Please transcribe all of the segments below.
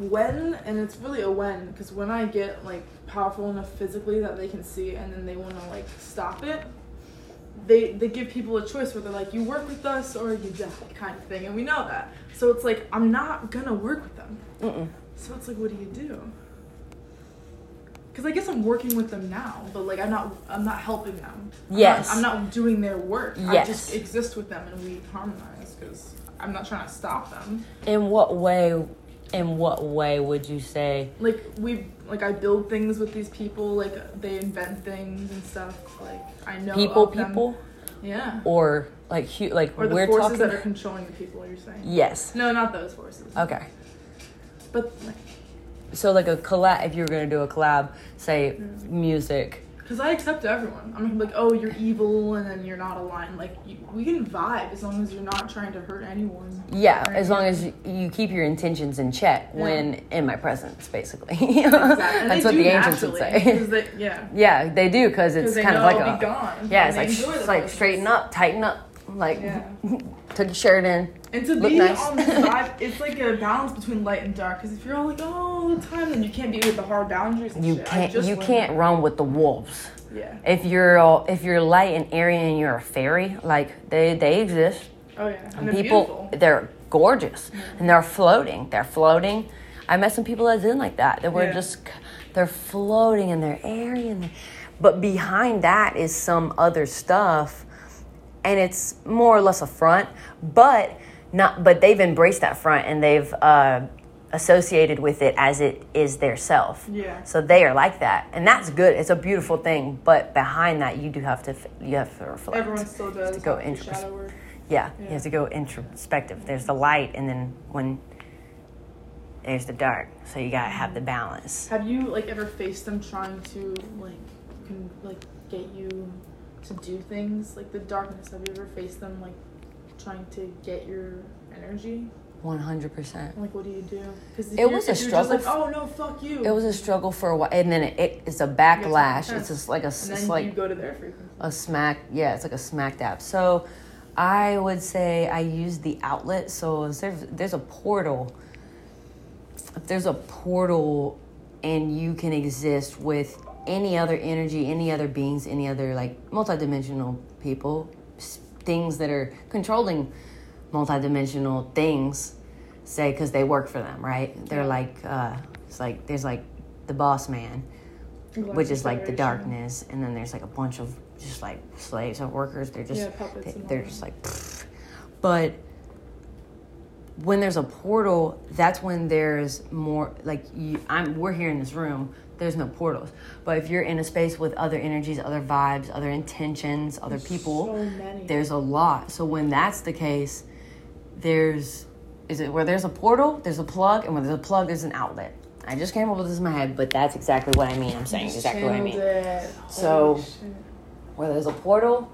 when and it's really a when because when I get like powerful enough physically that they can see and then they want to like stop it, they they give people a choice where they're like you work with us or you die kind of thing and we know that. So it's like I'm not gonna work with them. Mm-mm. So it's like what do you do? Because I guess I'm working with them now, but like I'm not I'm not helping them. I'm not- Yes. I'm not, doing their work. I just exist with them and we harmonize because I'm not trying to stop them. In what way? In what way would you say? like we like I build things with these people. Like they invent things and stuff. Like I know People, people, Yeah. or like hu- like Or the we're forces talking. that are controlling the people. You're saying. yes. No, not those forces. Okay. But like, So like a collab. If you were gonna do a collab, say Mm. music. Because I accept everyone. I'm like, oh, you're evil, and then you're not aligned. Like you, we can vibe as long as you're not trying to hurt anyone. Yeah, as long as you, you keep your intentions in check Yeah. when in my presence, basically. Exactly. That's what the angels would say. They, yeah. Yeah, they do because it's kind of like a gone. yeah, it's like it's like straighten up, tighten up, like Yeah. took your shirt in. And to Look be nice. on the side, it's like a balance between light and dark. Because if you're all like, oh, all the time, then you can't be with the hard boundaries. And You shit. Can't just you can't run with the wolves. Yeah. If you're all, if you're light and airy and you're a fairy, like they they exist. Oh yeah. And And they're people beautiful. they're gorgeous and they're floating. They're floating. I met some people that's in like that. That were Yeah. just they're floating and they're airy and they, but behind that is some other stuff and it's more or less a front, but not but they've embraced that front and they've uh, associated with it as it is their self. Yeah. So they are like that, and that's good. It's a beautiful thing. But behind that, you do have to you have to reflect. Everyone still does. to go have the intros- shadow work. Yeah, you have to go introspective. There's the light, and then when there's the dark. So you gotta have the balance. Have you like ever faced them trying to like can like get you to do things like the darkness? Have you ever faced them like trying to get your energy? One hundred percent. Like what do you do? Because It was a struggle like, oh no, fuck you. It was a struggle for a while, and then it, it it's a backlash. It's just like a it's like you go to their frequency. a smack yeah it's like a smack dab so i would say i use the outlet so there's, there's a portal if there's a portal and you can exist with any other energy any other beings any other like multidimensional people things that are controlling multidimensional things say because they work for them right they're like uh it's like there's like the boss man which is like the darkness, and then there's like a bunch of just like slaves or workers. They're just Yeah, they, they're just like, pfft. but when there's a portal, that's when there's more like you. I'm we're here in this room. There's no portals, but if you're in a space with other energies, other vibes, other intentions, other people, So there's a lot. So when that's the case, there's is it where there's a portal, there's a plug, and where there's a plug, there's an outlet. I just came up with this in my head, but that's exactly what I mean. I'm saying exactly what I mean. So- Where there's a portal,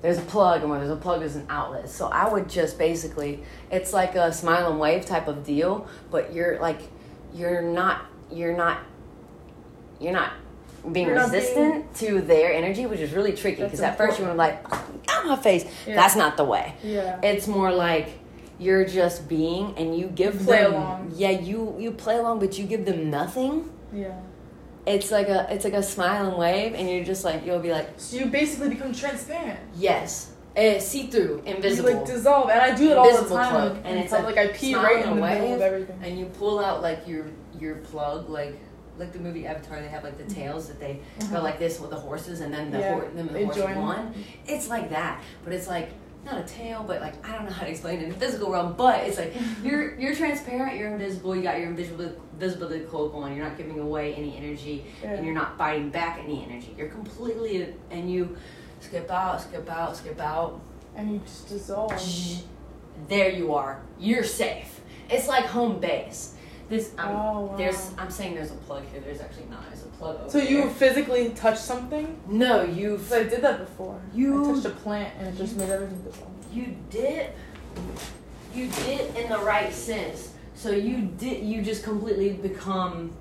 there's a plug, and where there's a plug, there's an outlet. So I would just basically, it's like a smile and wave type of deal, but you're like, you're not, you're not, you're not being You're not resistant to their energy, which is really tricky because at first you were like, out my face. Yeah. That's not the way. Yeah. It's more like you're just being, and you give Play them, along. yeah, you you play along, but you give them nothing. yeah. It's like a it's like a smile and wave, and you're just like you'll be like, So you basically become transparent. yes, uh, see through, invisible, You like dissolve, and I do it all the time. plug, and it's public. like I pee right in the middle of everything. and you pull out like your your plug, like like the movie Avatar. They have like the mm-hmm. tails that they mm-hmm. go like this with the horses, and then the Yeah, hor- and the horse one. It's like that, but it's like not a tail, but like I don't know how to explain it in the physical realm. But it's like mm-hmm. you're you're transparent, you're invisible, you got your invisible visibility cloak on. You're not giving away any energy, Yeah. and you're not fighting back any energy. You're completely and you skip out, skip out, skip out. And you just dissolve. There you are. You're safe. It's like home base. This um, Oh, wow. there's I'm saying there's a plug here. There's actually not. There's a plug over So you there. physically touch something? no you Because I did that before. You- I touched a plant and it just made everything dissolve. you did you did in the right sense. So you did you just completely become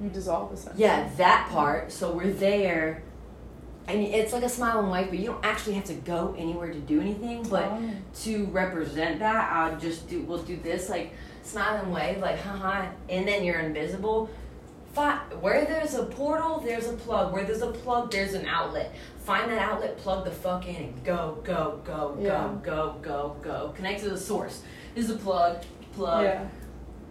You dissolve essentially. yeah that part. So we're there. And it's like a smile and wave, but you don't actually have to go anywhere to do anything. But Oh. to represent that, I'll just do. We'll do this. Like smile and wave like haha, and then you're invisible. Fi- where there's a portal, there's a plug. Where there's a plug, there's an outlet. Find that outlet, plug the fuck in, and go, go, go, Yeah. go, go, go, go. Connect to the source. This is a plug, plug. yeah.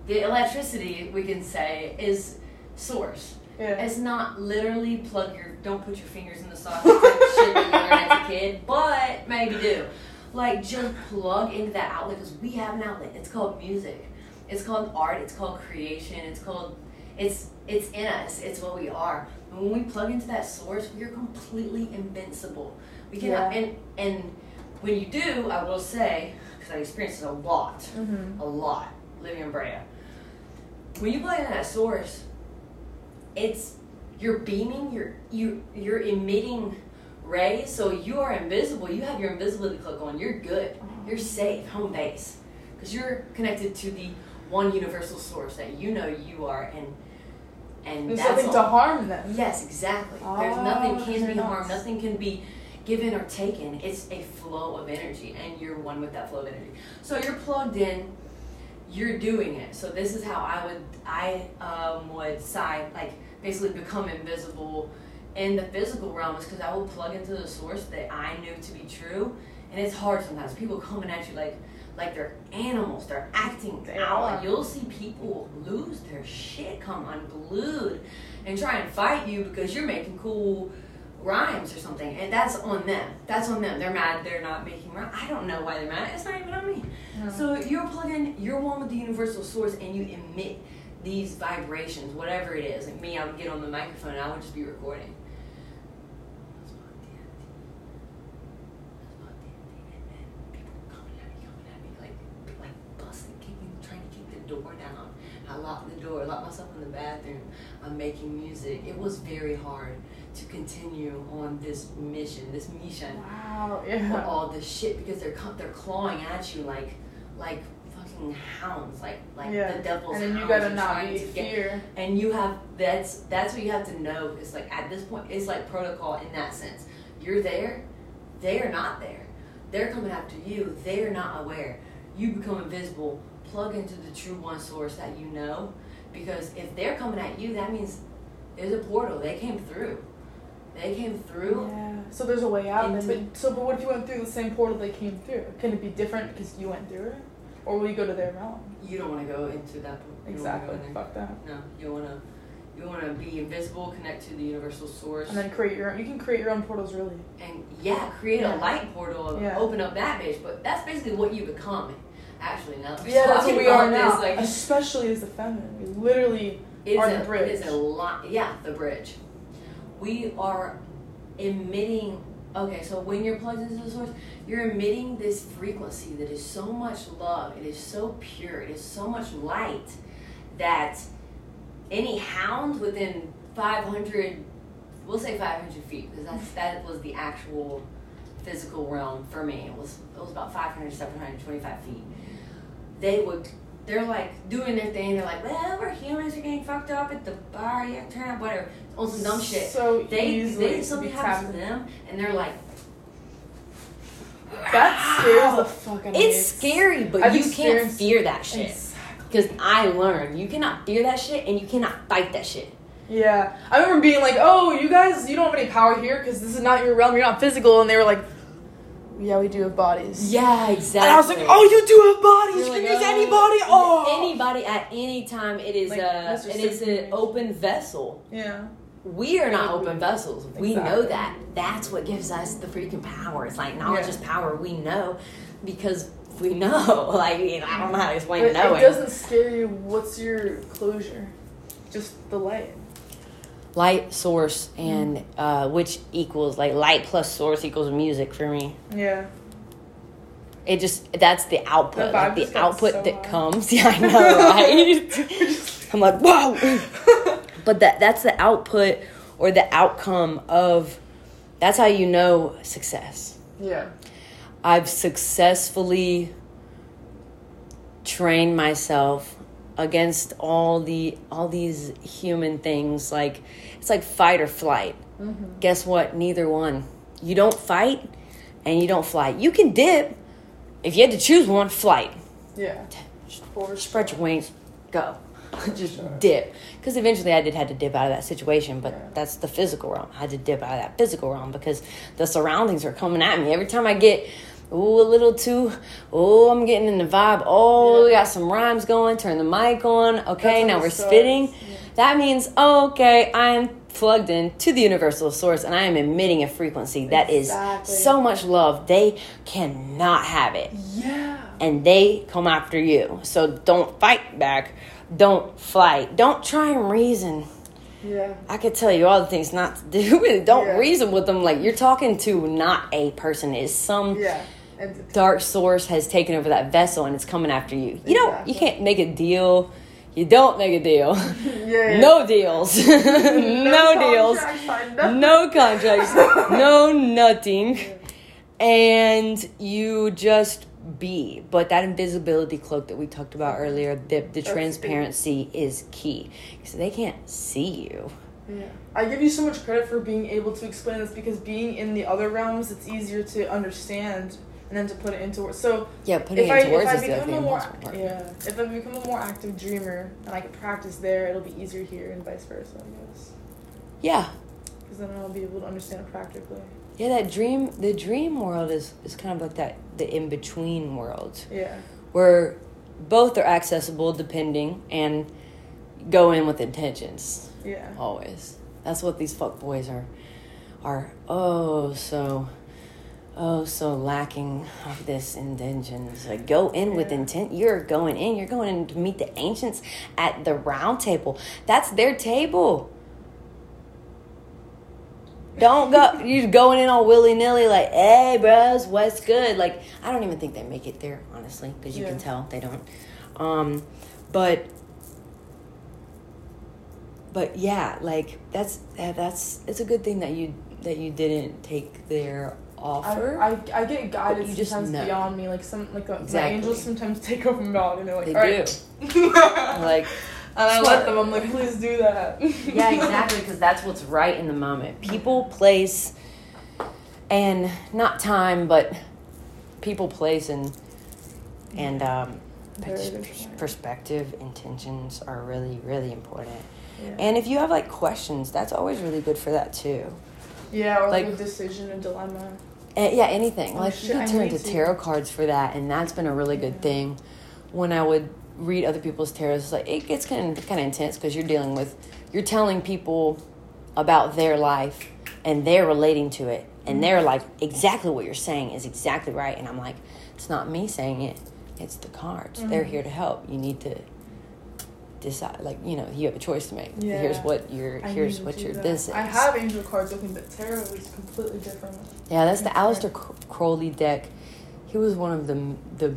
The electricity, we can say, is source. Yeah. It's not literally plug your, don't put your fingers in the socket shit you learned as a kid, but maybe do. Like, just plug into that outlet because we have an outlet. It's called music. It's called art. It's called creation. It's called, it's, it's in us. It's what we are. And when we plug into that source, we are completely invincible. We can, Yeah. and, and when you do, I will say, because I experienced it a lot, Mm-hmm. a lot living in Brea. When you plug in that source, it's you're beaming, you're you you're emitting rays, so you are invisible. You have your invisibility cloak on. You're good. You're safe, home base, because you're connected to the one universal source that you know you are, and and There's that's nothing all. to harm them. Yes, exactly. There's Oh, nothing can be harmed. Nothing can be given or taken. It's a flow of energy, and you're one with that flow of energy. So you're plugged in. You're doing it. So this is how I would I um, would side like basically become invisible in the physical realm is because I will plug into the source that I knew to be true, and it's hard sometimes. People coming at you like like they're animals. They're acting They out. are. You'll see people lose their shit, come unglued, and try and fight you because you're making cool rhymes or something, and that's on them. That's on them. They're mad. They're not making rhymes. I don't know why they're mad. It's not even on me. No. So you're plugging. You're one with the universal source, and you emit these vibrations, whatever it is. Like me, I would get on the microphone and I would just be recording. People coming at me, coming at me, like, like busting, kicking, trying to kick the door down. I locked the door, locked myself in the bathroom. I'm making music. It was very hard to continue on this mission, this mission Wow. Yeah. all this shit because they're they're clawing at you like like fucking hounds, like like yeah. the devil's and then you gotta not be to get- fear. and you have that's that's what you have to know. It's like at this point, it's like protocol in that sense. You're there, they are not there. They're coming after you. They are not aware. You become invisible. Plug into the true one source that you know, because if they're coming at you, that means there's a portal. They came through. They came through. Yeah. So there's a way out. Into- but, so, but what if you went through the same portal they came through? Can it be different because you went through it, or will you go to their realm? You don't want to go into that. you Exactly. Fuck that. No, you wanna you wanna be invisible, connect to the universal source, And then create your. You can create your own portals, really. and yeah, create Yeah. a light portal, Yeah. open up that bitch. But that's basically what you become. Actually, now that Yeah, that's what we are now. This, like, Especially as a feminine, we literally are a, the bridge. It is a lot. Yeah, the bridge. We are emitting. Okay, so when you're plugged into the source, you're emitting this frequency that is so much love. It is so pure. It is so much light that any hound within 500, we'll say 500 feet, because that's that was the actual physical realm for me. It was it was about 500, 725 feet. They would. They're like doing their thing. They're like, well, we're humans. We're getting fucked up at the bar. To turn up, whatever. On some dumb shit. So They, they something be happens to them, and they're like, That scares the fuck out of me. It's scary, but I've you can't fear that shit. Exactly. Because I learned you cannot fear that shit, and you cannot fight that shit. Yeah, I remember being like, "Oh, you guys, you don't have any power here because this is not your realm. You're not physical." And they were like, "Yeah, we do have bodies." Yeah, exactly. And I was like, "Oh, you do have bodies. You're you like, can use oh, anybody." Oh, anybody at any time. It is Like a it is an open vessel. yeah. We are not open vessels. We know that. That's what gives us the freaking power. It's like knowledge Yeah. is power. We know because we know. Like I don't know how to explain But knowing. it doesn't scare you. What's your closure? Just the light. Light source and uh, which equals like light plus source equals music for me. Yeah. It just that's the output, The like the output so that high. comes. Yeah, I know, right? I'm like, whoa. but that that's the output or the outcome of. That's how you know success. Yeah. I've successfully trained myself against all the all these human things like it's like fight or flight mm-hmm. guess what neither one you don't fight and you don't fly you can dip if you had to choose one flight Yeah. For spread your wings, go. Just Sure. dip. Because eventually I did had to dip out of that situation, but Yeah. that's the physical realm. I had to dip out of that physical realm because the surroundings are coming at me. Every time I get ooh a little too oh I'm getting in the vibe. Oh, we got some rhymes going, turn the mic on. Okay, now we're starts. spitting. Yeah. That means okay, I am plugged in to the universal source and I am emitting a frequency that is Exactly. so much love. They cannot have it Yeah. and they come after you. So don't fight back. Don't fight. Don't try and reason. Yeah. I could tell you all the things not to do. don't Yeah. reason with them. Like you're talking to not a person. It's some Yeah. Dark source has taken over that vessel and it's coming after you. You don't. You can't make a deal. You don't make a deal. yeah, yeah. No deals. no, deals. contract signed. No contracts. no nothing. And you just be. But that invisibility cloak that we talked about earlier, the, the transparency is key. Because they can't see you. Yeah. I give you so much credit for being able to explain this because being in the other realms, it's easier to understand and then to put it into words. So Yeah, putting if it I, words if I is the become thing a more important. yeah, if I become a more active dreamer and I can practice there, it'll be easier here and vice versa. I guess Yeah. because then I'll be able to understand it practically. Yeah, that dream, the dream world is, is kind of like that, the in between world. Yeah. where both are accessible depending and go in with intentions Yeah. always that's what these fuck boys are are oh so oh so lacking of this intentions. Like go in with intent. You're going in. You're going in to meet the ancients at the round table. That's their table. Don't go You're going in all willy-nilly like hey bros what's good? Like i don't even think they make it there honestly because you can tell they don't. Um but but yeah like that's that's it's a good thing that you that you didn't take their offer I, I get guided you just sometimes know. beyond me. Like some like uh my angels sometimes take over my body and they're like, they "All right." do like and I let them. I'm like, please do that. yeah exactly because that's what's right in the moment people place and not time but people place and and um pers- good pers- point. perspective intentions are really really important Yeah. and if you have like questions that's always really good for that too yeah, or like, like- a decision, a dilemma. Yeah, anything. Oh, like shit, you can turn to tarot cards for that, and that's been a really good Yeah. thing. When I would read other people's tarot, it's like it gets kind of kind of intense because you're dealing with you're telling people about their life and they're relating to it, and they're like exactly what you're saying is exactly right, and I'm like, it's not me saying it, it's the cards. They're Mhm. here to help. You need to decide, like you know, you have a choice to make. Yeah. Here's what your I here's what your that. this is. I have angel cards with me, but tarot is completely different. Yeah, that's the. Aleister Crowley deck. He was one of the the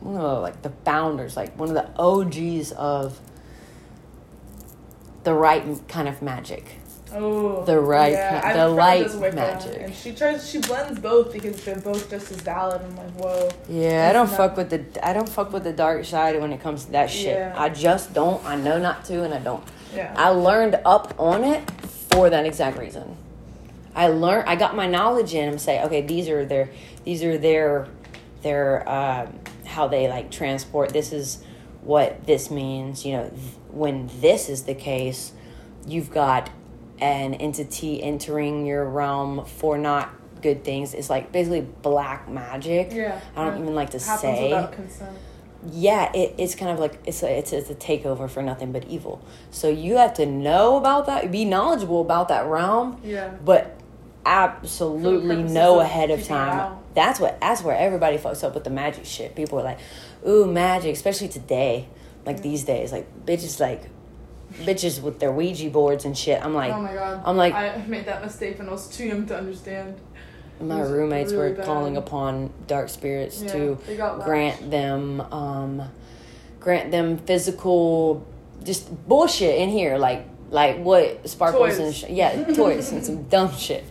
one of the, like the founders, like one of the OGs of the right kind of magic. Oh, The right Yeah, have the light that does Wicca, magic. and she tries. She blends both because they're both just as valid. I'm like, whoa. Yeah, I don't That's fuck with the I don't fuck with the dark side when it comes to that shit. Yeah. I just don't. I know not to, and I don't. Yeah. I learned up on it for that exact reason. I learned. I got my knowledge in and say, okay, these are their, these are their, their, um, how they like transport. This is what this means. You know, th- when this is the case, you've got an entity entering your realm for not good things. It's like basically black magic. yeah. I don't even like to say without consent. yeah, it, it's kind of like it's a, it's it's a takeover for nothing but evil. So you have to know about that, be knowledgeable about that realm, Yeah. but absolutely know ahead of time. That's what that's where everybody fucks up with the magic shit. People are like, "Ooh, magic," especially today, like Mm. these days, like bitches like bitches with their Ouija boards and shit. I'm like, oh my god. I'm like- I made that mistake when I was too young to understand. my roommates really were bad. calling upon dark spirits Yeah, to they got lashed. grant them um grant them physical just bullshit in here like like what sparkles Toys. and sh- yeah toys and some dumb shit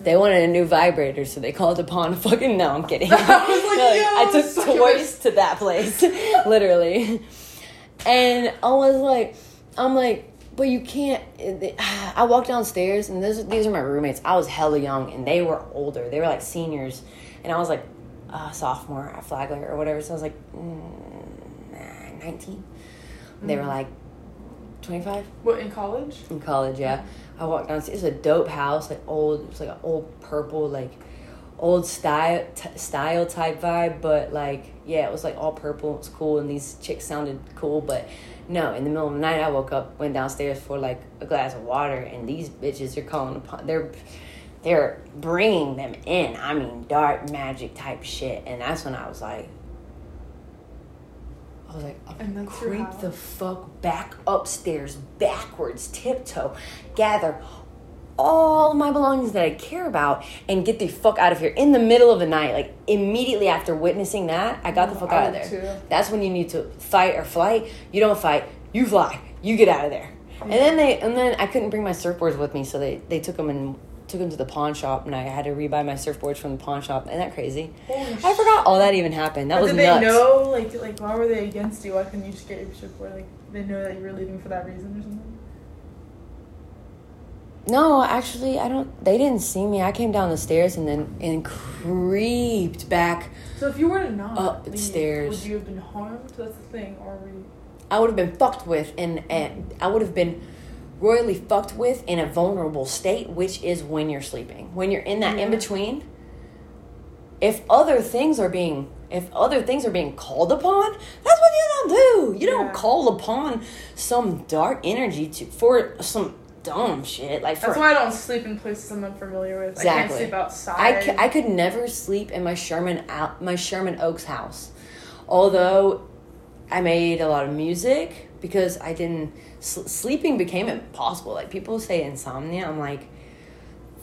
they wanted a new vibrator so they called upon a fucking no i'm kidding I was like, i took toys to that place literally and i was like i'm like but you can't i walked downstairs and this, these are my roommates i was hella young and they were older they were like seniors and i was like uh, sophomore at flagler or whatever so i was like mm, nah. 19. They were Mhm. like 25 What in college? in college. Yeah, I walked downstairs. It's a dope house, like old. It was like an old purple, like old style t- style type vibe. But like, yeah, it was like all purple. It was cool, and these chicks sounded cool. But no, in the middle of the night, I woke up, went downstairs for like a glass of water, and these bitches are calling upon. They're they're bringing them in. I mean, dark magic type shit, and that's when I was like. I was like, your creep the fuck back upstairs, backwards, tiptoe, gather all of my belongings that I care about, and get the fuck out of here in the middle of the night. Like immediately after witnessing that, I got the fuck out of there. too. That's when you need to fight or flight. You don't fight, you fly. You get out of there. And then they, and then I couldn't bring my surfboards with me, so they they took them and took them to the pawn shop, and I had to rebuy my surfboards from the pawn shop. Isn't that crazy? Holy I forgot all that even happened. That But was did nuts. they know, like, like, why were they against you? Why couldn't you just get your surfboard? Like, they know that you were leaving for that reason or something? No, actually, I don't. They didn't see me. I came down the stairs and then and creeped back. So if you were to not Up leave, the stairs. would you have been harmed? That's the thing. Or were you... I would have been fucked with, and, and I would have been royally fucked with in a vulnerable state, which is when you're sleeping. When you're in that in between, If other things are being if other things are being called upon, that's what you don't do. You don't call upon some dark energy to for some dumb shit like for That's why I don't sleep in places I'm unfamiliar with. I can't sleep outside. I, c- I could never sleep in my Sherman out my Sherman Oaks house, although I made a lot of music because I didn't s- sleeping became impossible. Like people say insomnia, I'm like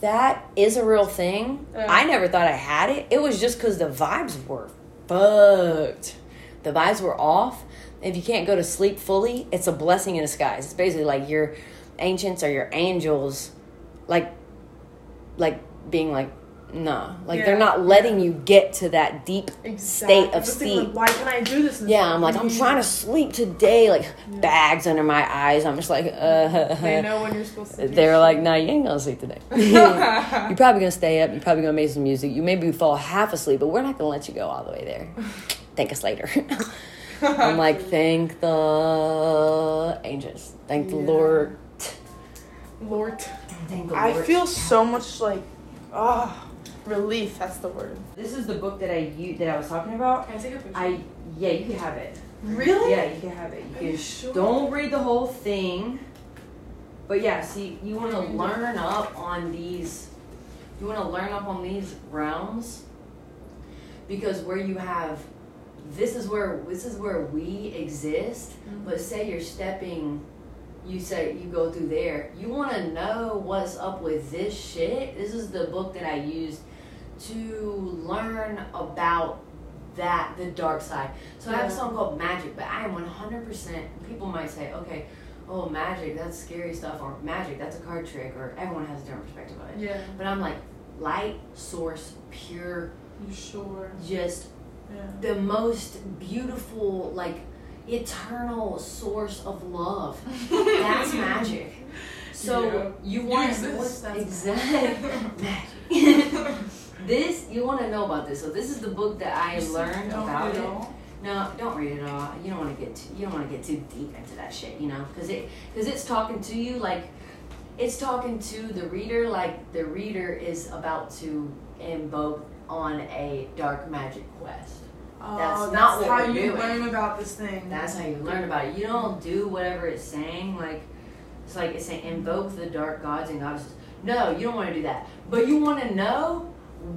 that is a real thing. I never thought I had it. It was just because the vibes were fucked. The vibes were off. If you can't go to sleep fully, it's a blessing in disguise. It's basically like your ancients or your angels, like, like being like, nah, like Yeah. they're not letting you get to that deep Exactly. state of That's the thing, sleep. like, why can I do this? Yeah. I'm like, I'm trying to sleep today. Like bags under my eyes. I'm just like, uh. They know when you're supposed to. They're like. "Nah, you ain't gonna sleep today. you're probably gonna stay up. You're probably gonna make some music. You maybe fall half asleep, but we're not gonna let you go all the way there. Thank us later." I'm like, "Thank the angels. Thank the Yeah. Lord. Lord. Thank the I feel so much like, ah, relief. That's the word. this is the book that I u- that I was talking about. Can I take a picture? I yeah, you can have it. really? Yeah, you can have it. You Are can you sure? don't read the whole thing. But yeah, see, you want to learn up on these. You want to learn up on these realms because where you have, this is where this is where we exist. Mhm. But say you're stepping, you say you go through there. You want to know what's up with this shit. This is the book that I used to learn about that the dark side. So I have a song called Magic, but I am 100%. People might say, okay, oh, magic, that's scary stuff, or magic, that's a card trick, or everyone has a different perspective on it. Yeah. But I'm like, light, source, pure, You sure? just Yeah. the most beautiful, like, eternal source of love. That's magic. So Yeah. you You want exist, that's exactly magic. this you want to know about this. So this is the book that I learned Don't about read it. all. No, don't read it all. You don't want to get too, you don't want to get too deep into that shit, you know, because it because it's talking to you like it's talking to the reader like the reader is about to invoke on a dark magic quest. Oh, That's that's not what how we're you doing. learn about this thing. That's how you learn about it. You don't do whatever it's saying. Like it's like it's saying invoke the dark gods and goddesses. No, you don't want to do that. But you want to know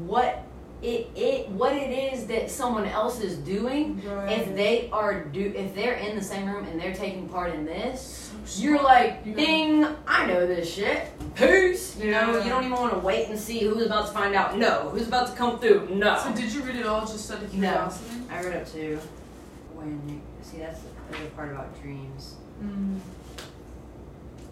what it it what it is that someone else is doing. Right. If they are do if they're in the same room and they're taking part in this, you're like, ding, I know this shit. Peace. You know, Yeah. you don't even want to wait and see who's about to find out. No, who's about to come through. No. So did you read it all just out of No. curiosity? I read up to when you see that's the other part about dreams. Mm.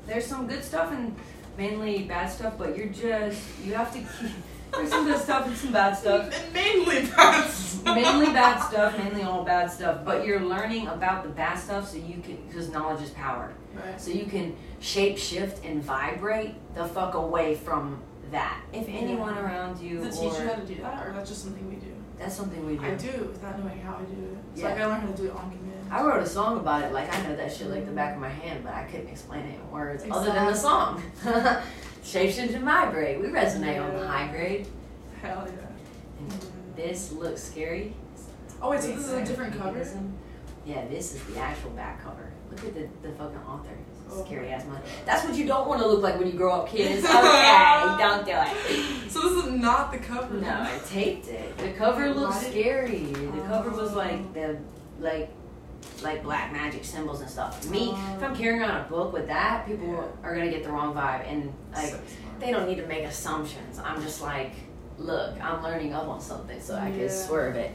There's some good stuff and mainly bad stuff, but you're just you have to keep. There's some good stuff and some bad stuff. And mainly that's mainly bad stuff, mainly all bad stuff. But you're learning about the bad stuff so you can because knowledge is power. Right. So you can shape shift and vibrate the fuck away from that. If anyone around you Does it teach you how to do that, or that's just something we do? That's something we do. I do without knowing how I do it. So Yeah. I gotta learn how to do it on command. I wrote a song about it. Like I know that shit like the back of my hand, but I couldn't explain it in words other than the song. Shapeshift and vibrate. We resonate on the high grade. Hell yeah. This looks scary. Oh wait, so this is a different cover? Yeah, this is the actual back cover. Look at the, the fucking author. Oh Scary ass mother. That's what you don't want to look like when you grow up, kids. Okay, don't do it. So this is not the cover. No, I taped it. The cover looks scary. The cover was Oh. like the like like black magic symbols and stuff. Me, if I'm carrying around a book with that, people Yeah. are gonna get the wrong vibe, and like So they don't need to make assumptions. I'm just like, look, I'm learning up on something, so I can swerve it.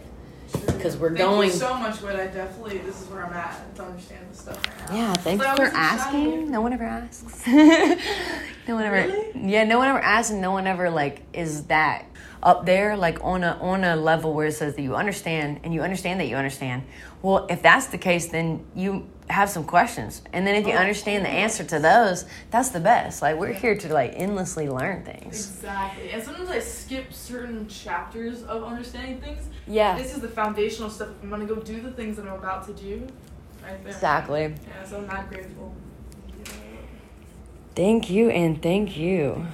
True. 'Cause we're Thank going- You so much, but I definitely this is where I'm at to understand this stuff right now. Yeah, thanks But I for asking. No one ever asks. no one ever. Really? Yeah, no one ever asks, and no one ever like is that up there, like on a on a level where it says that you understand and you understand that you understand. Well, if that's the case, then you have some questions, and then if you Oh, understand the answer to those, that's the best. Like we're here to like endlessly learn things. Exactly. And sometimes I skip certain chapters of understanding things. Yeah, This is the foundational stuff. I'm gonna go do the things that I'm about to do, right there. exactly. Yeah, so I'm not grateful. Thank you and thank you.